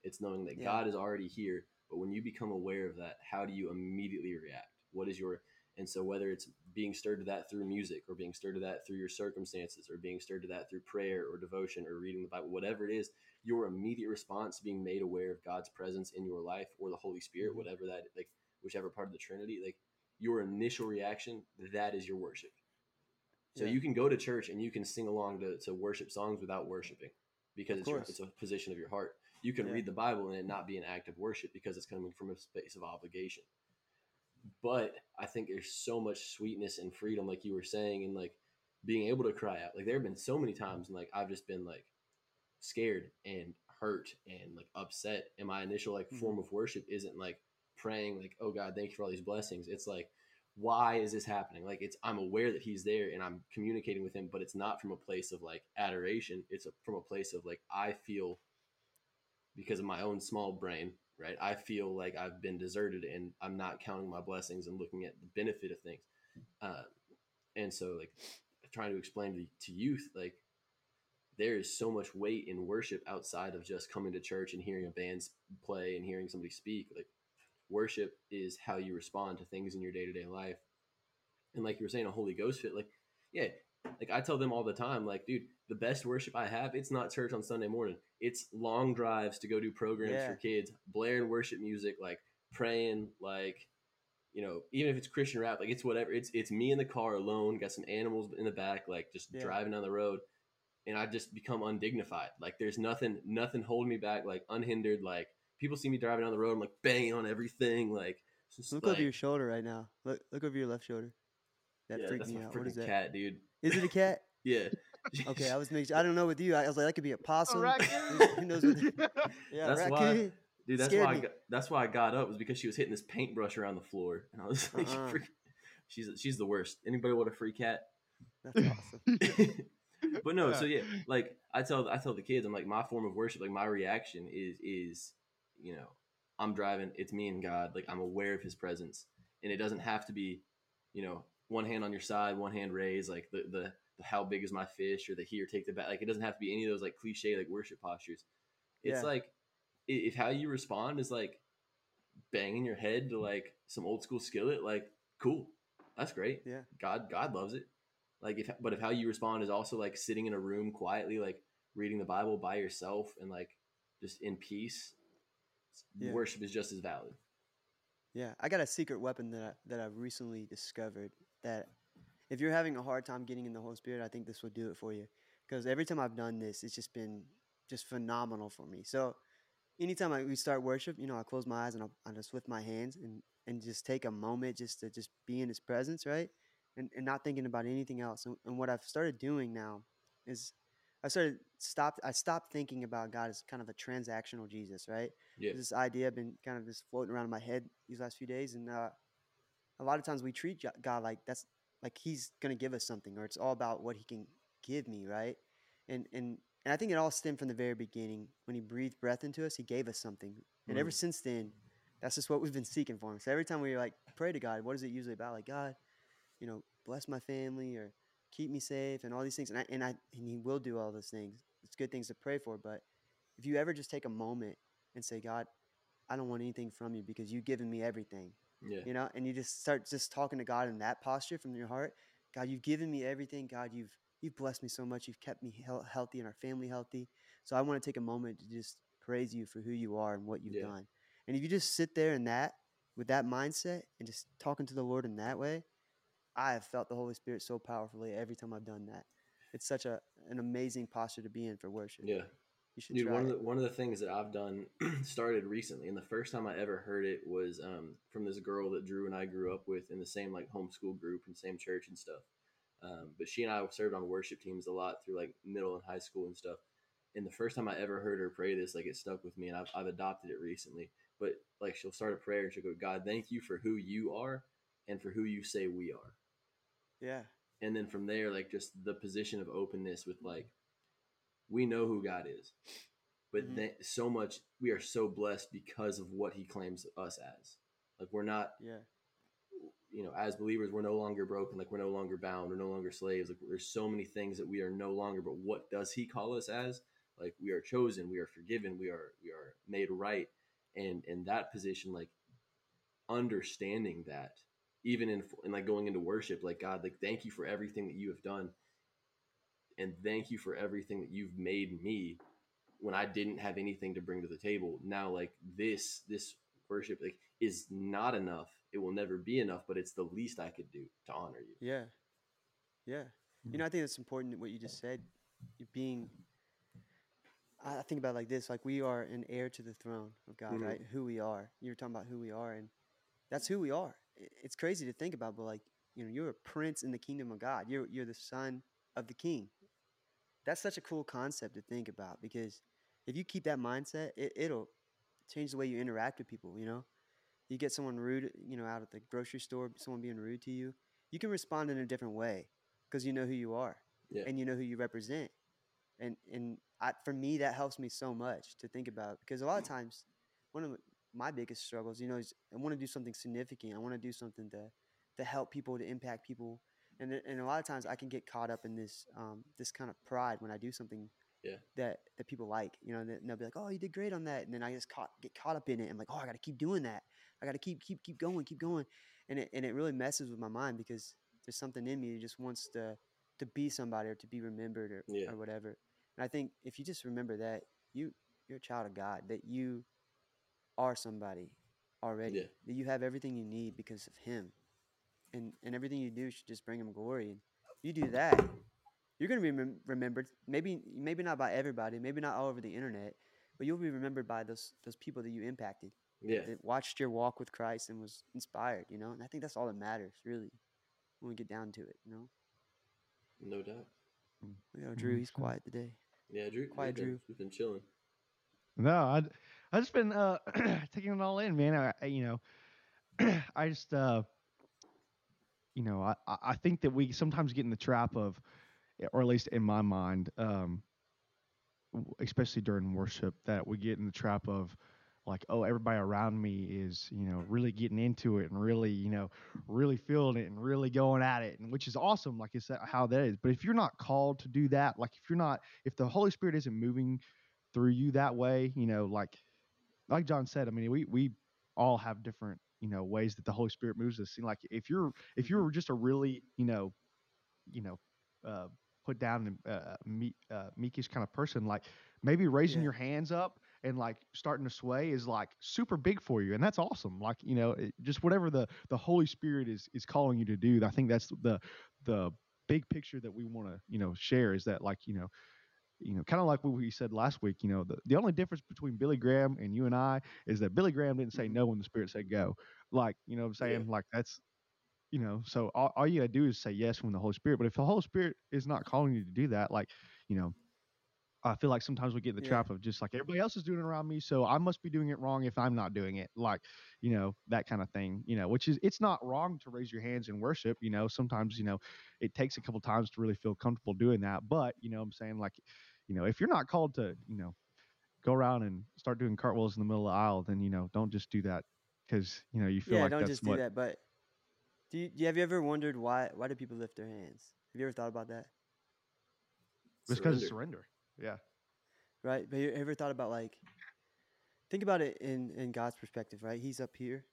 It's knowing that Yeah. God is already here, but when you become aware of that, how do you immediately react? What is your and so whether it's being stirred to that through music or being stirred to that through your circumstances or being stirred to that through prayer or devotion or reading the Bible, whatever it is, your immediate response being made aware of God's presence in your life or the Holy Spirit, Mhm. whatever that like whichever part of the Trinity, like your initial reaction, that is your worship. So Yeah. you can go to church and you can sing along to, to worship songs without worshiping because it's, your, it's a position of your heart. You can Yeah. read the Bible and it not be an act of worship because it's coming from a space of obligation. But I think there's so much sweetness and freedom, like you were saying, and like being able to cry out. Like there have been so many times, and like I've just been like scared and hurt and like upset. And my initial like Mhm. form of worship isn't like praying, like, "Oh God, thank you for all these blessings." It's like, why is this happening? Like it's I'm aware that He's there and I'm communicating with Him, but it's not from a place of like adoration. It's a, from a place of like I feel because of my own small brain, right? I feel like I've been deserted and I'm not counting my blessings and looking at the benefit of things. Uh, and so, like, trying to explain to, to youth, like, there is so much weight in worship outside of just coming to church and hearing a band play and hearing somebody speak. Like, worship is how you respond to things in your day to day life. And like you were saying, a Holy Ghost fit, like, yeah, like I tell them all the time, like, dude, the best worship I have, it's not church on Sunday morning. It's long drives to go do programs Yeah. for kids, blaring worship music, like praying, like, you know, even if it's Christian rap, like it's whatever. It's it's me in the car alone, got some animals in the back, like just Yeah. driving down the road, and I just become undignified. Like there's nothing, nothing holding me back, like unhindered. Like people see me driving down the road, I'm like banging on everything, like just Look like, over your shoulder right now. Look look over your left shoulder. That yeah, freaked me out. What is freaking that? cat, dude. Is it a cat? Yeah. Okay, I was making. I don't know with you. I was like, that could be a possum. raccoon. Who knows what? yeah, That's why- Dude, that's Scared why I got, that's why I got up was because she was hitting this paintbrush around the floor, and I was like. Uh-uh. "Freak- "She's she's the worst." Anybody want a free cat? That's awesome. but no, so uh, yeah, like I tell I tell the kids, I'm like my form of worship, like my reaction is is you know I'm driving, it's me and God, like I'm aware of His presence, and it doesn't have to be, you know, one hand on your side, one hand raised, like the the, the how big is my fish or the here take the back, like it doesn't have to be any of those like cliche like worship postures. It's Yeah. like if how you respond is like banging your head to like some old school Skillet, like cool, that's great. Yeah. God, God loves it. Like if, but if how you respond is also like sitting in a room quietly, like reading the Bible by yourself and like just in peace, Yeah. worship is just as valid. Yeah, I got a secret weapon that I, that I've recently discovered that if you're having a hard time getting in the Holy Spirit, I think this will do it for you. Because every time I've done this, it's just been just phenomenal for me. So anytime I, we start worship, you know, I close my eyes and I'll, I just lift my hands and, and just take a moment just to just be in His presence, right? And, and not thinking about anything else. And, and what I've started doing now is I started stopped. I stopped thinking about God as kind of a transactional Jesus, right? Yeah. this idea been kind of just floating around in my head these last few days, and uh, a lot of times we treat God like that's like He's gonna give us something, or it's all about what He can give me, right? And and and I think it all stemmed from the very beginning when He breathed breath into us, He gave us something, and ever Mm. since then, that's just what we've been seeking for Him. So every time we like pray to God, what is it usually about? Like God, you know, bless my family or keep me safe and all these things, and I and I and He will do all those things. It's good things to pray for, but if you ever just take a moment and say, God, I don't want anything from you because you've given me everything, Yeah. you know, and you just start just talking to God in that posture from your heart. God, you've given me everything. God, you've you've blessed me so much. You've kept me healthy and our family healthy. So I want to take a moment to just praise you for who you are and what you've Yeah. done. And if you just sit there in that with that mindset and just talking to the Lord in that way, I have felt the Holy Spirit so powerfully every time I've done that. It's such a an amazing posture to be in for worship. Yeah. You should Dude, try one of the one of the things that I've done started recently, and the first time I ever heard it was um, from this girl that Drew and I grew up with in the same like homeschool group and same church and stuff. Um, but she and I served on worship teams a lot through like middle and high school and stuff. And the first time I ever heard her pray this, like it stuck with me, and I've, I've adopted it recently. But like she'll start a prayer and she'll go, "God, thank you for who you are and for who you say we are." Yeah. and then from there like just the position of openness with like we know who god is but Mhm. then so much we are so blessed because of what he claims us as like we're not Yeah. you know as believers we're no longer broken like we're no longer bound we're no longer slaves like there's so many things that we are no longer but what does he call us as like we are chosen we are forgiven we are we are made right and in that position like understanding that even in, in like going into worship like god like thank you for everything that you have done and thank you for everything that you've made me when i didn't have anything to bring to the table now like this this worship like is not enough it will never be enough but it's the least i could do to honor you Yeah. Yeah. You know, I think it's important what you just said. Being, I think about it like this: like we are an heir to the throne of God, Mhm. right? Who we are. You were talking about who we are, and that's who we are. It's crazy to think about, but like you know, you're a prince in the kingdom of God. You're you're the son of the king. That's such a cool concept to think about because if you keep that mindset, it, it'll change the way you interact with people. You know, you get someone rude, you know, out at the grocery store, someone being rude to you, you can respond in a different way because you know who you are Yeah. and you know who you represent. And and I, for me, that helps me so much to think about because a lot of times, one of my biggest struggles, you know, is I want to do something significant. I want to do something to to help people, to impact people. And, and a lot of times I can get caught up in this um, this kind of pride when I do something Yeah. that that people like, you know, and they'll be like, "Oh, you did great on that," and then I just caught get caught up in it. I'm like, "Oh, I got to keep doing that. I got to keep keep keep going, keep going," and it and it really messes with my mind because there's something in me that just wants to to be somebody or to be remembered or, Yeah. or whatever. And I think if you just remember that you you're a child of God, that you are somebody already, Yeah. that you have everything you need because of Him, and and everything you do should just bring Him glory. And you do that, you're gonna be remem- remembered. Maybe maybe not by everybody, maybe not all over the internet, but you'll be remembered by those those people that you impacted, yeah that watched your walk with Christ and was inspired. You know, and I think that's all that matters really when we get down to it. You know, no doubt you know, Drew, he's mm-hmm. quiet today. yeah drew Quiet Drew. we've been chilling No, I I just been uh taking it all in, man. I, I you know, I just uh you know, I I think that we sometimes get in the trap of or at least in my mind, um especially during worship that we get in the trap of like oh everybody around me is you know really getting into it and really you know really feeling it and really going at it and which is awesome like it's how that is but if you're not called to do that like if you're not if the holy spirit isn't moving through you that way. You know, like like John said, I mean, we we all have different you know ways that the Holy Spirit moves us. And like if you're if you're just a really you know you know uh, put down and uh, uh, meekish kind of person, like maybe raising Yeah. your hands up and like starting to sway is like super big for you, and that's awesome. Like you know, it, just whatever the the Holy Spirit is is calling you to do. I think that's the the big picture that we want to you know share is that like you know you know, kind of like what we said last week, you know, the, the only difference between Billy Graham and you and I is that Billy Graham didn't say Mhm. no when the Spirit said go. Like, you know what I'm saying? Yeah. Like, that's, you know, so all, all you got to do is say yes when the Holy Spirit. But if the Holy Spirit is not calling you to do that, like, you know, I feel like sometimes we get in the Yeah. trap of just like everybody else is doing it around me, so I must be doing it wrong if I'm not doing it. Like, you know, that kind of thing. You know, which is it's not wrong to raise your hands in worship. You know, sometimes you know it takes a couple times to really feel comfortable doing that. But you know, I'm saying like, you know, if you're not called to, you know, go around and start doing cartwheels in the middle of the aisle, then you know, don't just do that because you know you feel yeah, like don't that's just what. do that. But do you, do you have you ever wondered why why do people lift their hands? Have you ever thought about that? It's because of surrender. Yeah. Right? But you ever thought about like think about it in in God's perspective, right? He's up here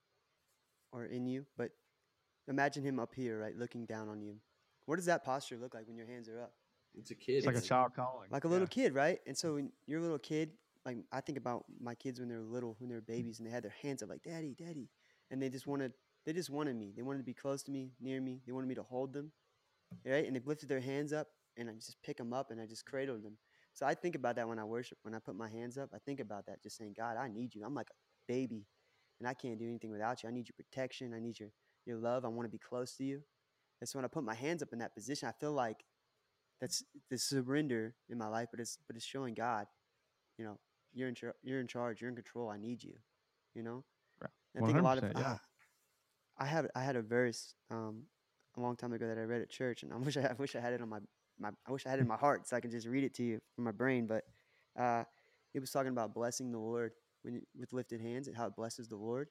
or in you, but imagine him up here, right, looking down on you. What does that posture look like when your hands are up? It's a kid. It's like a child calling. like a little kid, right? And so when you're a little kid, like I think about my kids when they were little, when they were babies, and they had their hands up like "Daddy, Daddy," and they just wanted, they just wanted me. They wanted to be close to me, near me. They wanted me to hold them, right? And they lifted their hands up, and I just pick them up and I just cradled them. So I think about that when I worship. When I put my hands up, I think about that, just saying, God, I need you. I'm like a baby, and I can't do anything without you. I need your protection. I need your your love. I want to be close to you. And so when I put my hands up in that position, I feel like that's the surrender in my life, but it's but it's showing God, you know, you're in char- you're in charge, you're in control. I need you, you know. Right. I think a lot of 100%, yeah. I, I had I had a verse um, a long time ago that I read at church, and I wish I, I wish I had it on my, my I wish I had it in my heart so I could just read it to you from my brain. But uh, it was talking about blessing the Lord when you, with lifted hands and how it blesses the Lord.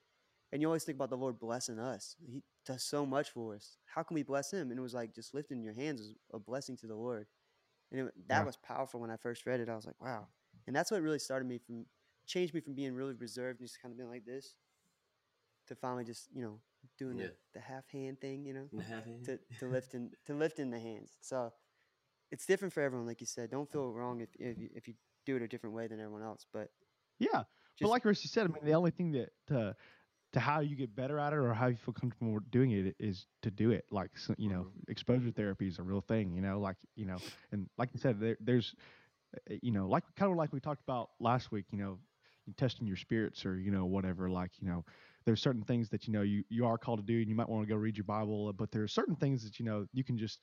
And you always think about the Lord blessing us. He does so much for us. How can we bless Him? And it was like just lifting your hands is a blessing to the Lord. And it, that Yeah. was powerful when I first read it. I was like, wow. And that's what really started me from, changed me from being really reserved and just kind of being like this to finally just, you know, doing Yeah. the, the half hand thing, you know, And a half hand. to, to lift in, to lift in the hands. So it's different for everyone. Like you said, don't feel wrong if, if, you, if you do it a different way than everyone else. But Yeah. just, but like Rusty said, I mean, the only thing that to to how you get better at it or how you feel comfortable doing it is to do it. Like you know, Mhm. exposure therapy is a real thing. You know, like you know, and like you said, there, there's uh, you know, like kind of like we talked about last week. You know, testing your spirits or you know whatever. Like you know, there's certain things that you know you you are called to do, and you might want to go read your Bible. But there are certain things that you know you can just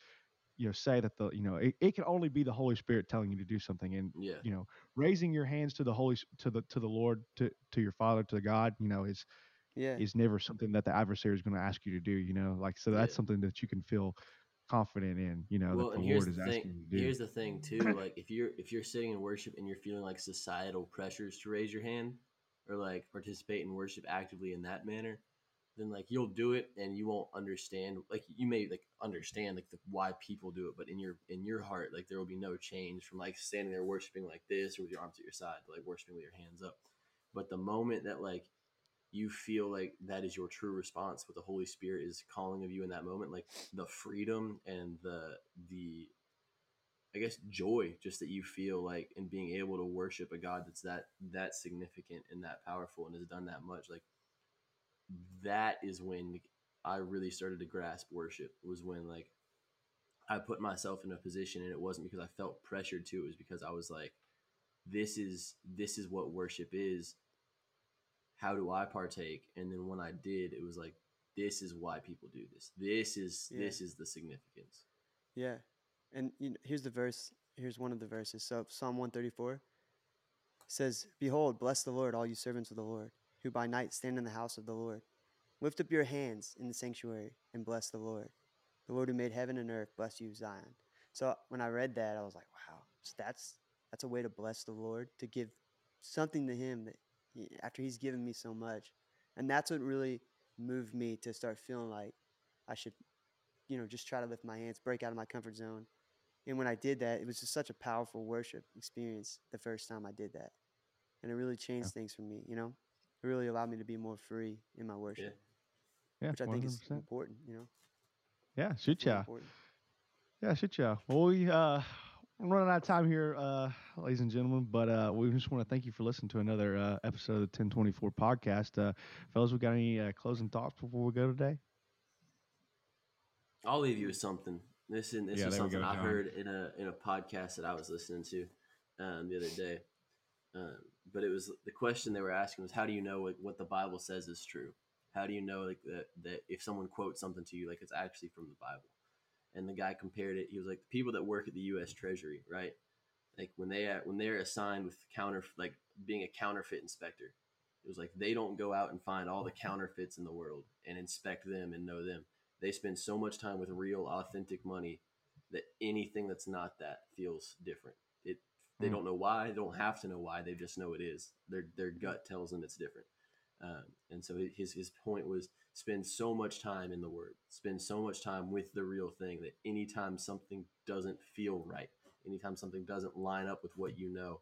you know say that the you know it, it can only be the Holy Spirit telling you to do something, and yeah. you know raising your hands to the holy to the to the lord to to your father to god you know is yeah. is never something that the adversary is going to ask you to do you know like so that's Yeah. something that you can feel confident in you know well, that the lord is the asking thing. you to do Here's the thing too. Like if you're if you're sitting in worship and you're feeling like societal pressures to raise your hand or like participate in worship actively in that manner, then like you'll do it and you won't understand. Like you may like understand like the, why people do it, but in your in your heart, like there will be no change from like standing there worshiping like this or with your arms at your side like worshiping with your hands up. But the moment that like you feel like that is your true response what the holy spirit is calling of you in that moment like the freedom and the the i guess joy just that you feel like in being able to worship a god that's that that significant and that powerful and has done that much like that is when i really started to grasp worship was when like i put myself in a position and it wasn't because i felt pressured to it was because i was like this is this is what worship is how do I partake? And then when I did, it was like, this is why people do this. This is Yeah. this is the significance. Yeah. And you know, here's the verse. Here's one of the verses. So Psalm 134 says, Behold, bless the Lord, all you servants of the Lord, who by night stand in the house of the Lord. Lift up your hands in the sanctuary and bless the Lord. The Lord who made heaven and earth, bless you, Zion. So when I read that, I was like, wow, so that's that's a way to bless the Lord, to give something to him that he- after he's given me so much. And that's what really moved me to start feeling like I should, you know, just try to lift my hands, break out of my comfort zone, And when I did that, it was just such a powerful worship experience the first time I did that. And it really changed things for me, you know? It really allowed me to be more free in my worship, Yeah, which I think is important, you know? Yeah, shoot Really ya. important. Yeah, shit, yeah. Well, we uh, we're running out of time here, uh, ladies and gentlemen. But uh, we just want to thank you for listening to another uh, episode of the Ten24 podcast, uh, fellas. We got any uh, closing thoughts before we go today? I'll leave you with something. This is this Yeah, is something go, I heard in a in a podcast that I was listening to um, the other day. Um, but it was the question they were asking was, how do you know like, what the Bible says is true? How do you know like that that if someone quotes something to you, like it's actually from the Bible? And the guy compared it. He was like, the people that work at the U.S. Treasury, right? Like when they when they're assigned with counter like being a counterfeit inspector, it was like they don't go out and find all the counterfeits in the world and inspect them and know them they spend so much time with real authentic money that anything that's not that feels different they Hmm. don't know why they don't have to know why they just know it is. Their their gut tells them it's different. Um, and so his his point was spend so much time in the word. Spend so much time with the real thing that anytime something doesn't feel right anytime something doesn't line up with what you know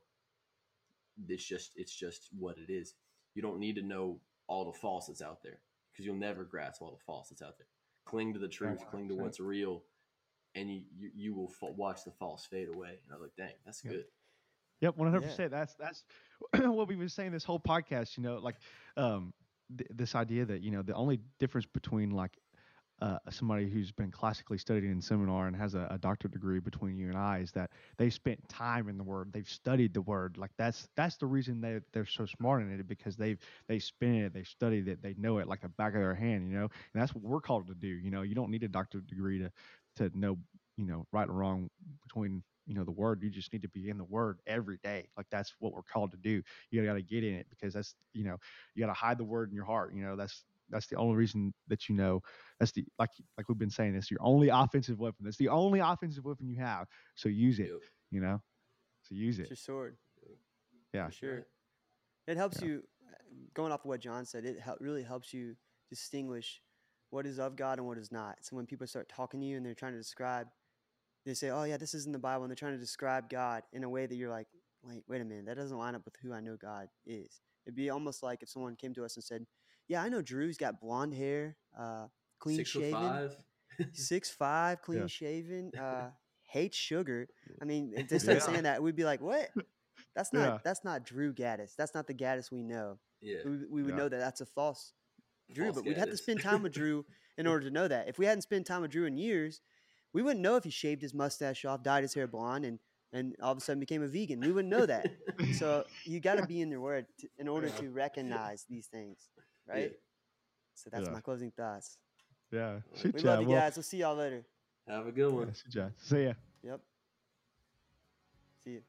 it's just it's just what it is. You don't need to know all the false that's out there because you'll never grasp all the false that's out there. Cling to the truth cling to what's real and you you, you will fa- watch the false fade away. And i was like dang that's Yep. good Yep, one hundred percent. That's that's what we've been saying this whole podcast. You know, like um, th- this idea that you know the only difference between like uh, somebody who's been classically studied in seminar and has a, a doctorate degree between you and I is that they've spent time in the word. They've studied the word. Like that's that's the reason they they're so smart in it because they've they spent it, they've studied it, they know it like the back of their hand. You know, and that's what we're called to do. You know, you don't need a doctorate degree to to know you know right and wrong between you know the word you just need to be in the word every day like that's what we're called to do you got to get in it because that's you know you got to hide the word in your heart you know that's that's the only reason that you know that's the like like we've been saying this your only offensive weapon that's the only offensive weapon you have so use it you know so use It's it your sword. yeah For sure. It helps Yeah. you, going off of what John said, it really helps you distinguish what is of God and what is not. So when people start talking to you and they're trying to describe, they say, oh, yeah, this is in the Bible, and they're trying to describe God in a way that you're like, wait, wait a minute, that doesn't line up with who I know God is. It'd be almost like if someone came to us and said, yeah, I know Drew's got blonde hair, uh, clean six five, shaven, five six five, clean Yeah. shaven, uh, hates sugar. I mean, if they start Yeah. saying that, we'd be like, "What? That's not Yeah. that's not Drew Gaddis. That's not the Gaddis we know." yeah We, we would Yeah. know that that's a false Drew, False but we'd have to spend time with Drew in order to know that. If we hadn't spent time with Drew in years, we wouldn't know if he shaved his mustache off, dyed his hair blonde, and and all of a sudden became a vegan. We wouldn't know that. So you got to be in your word to, in order Yeah. to recognize these things, right? So that's Yeah. my closing thoughts. yeah We shoot We ya. love you Well, guys. We'll see y'all later. have a good one yeah, see ya Yep. See you.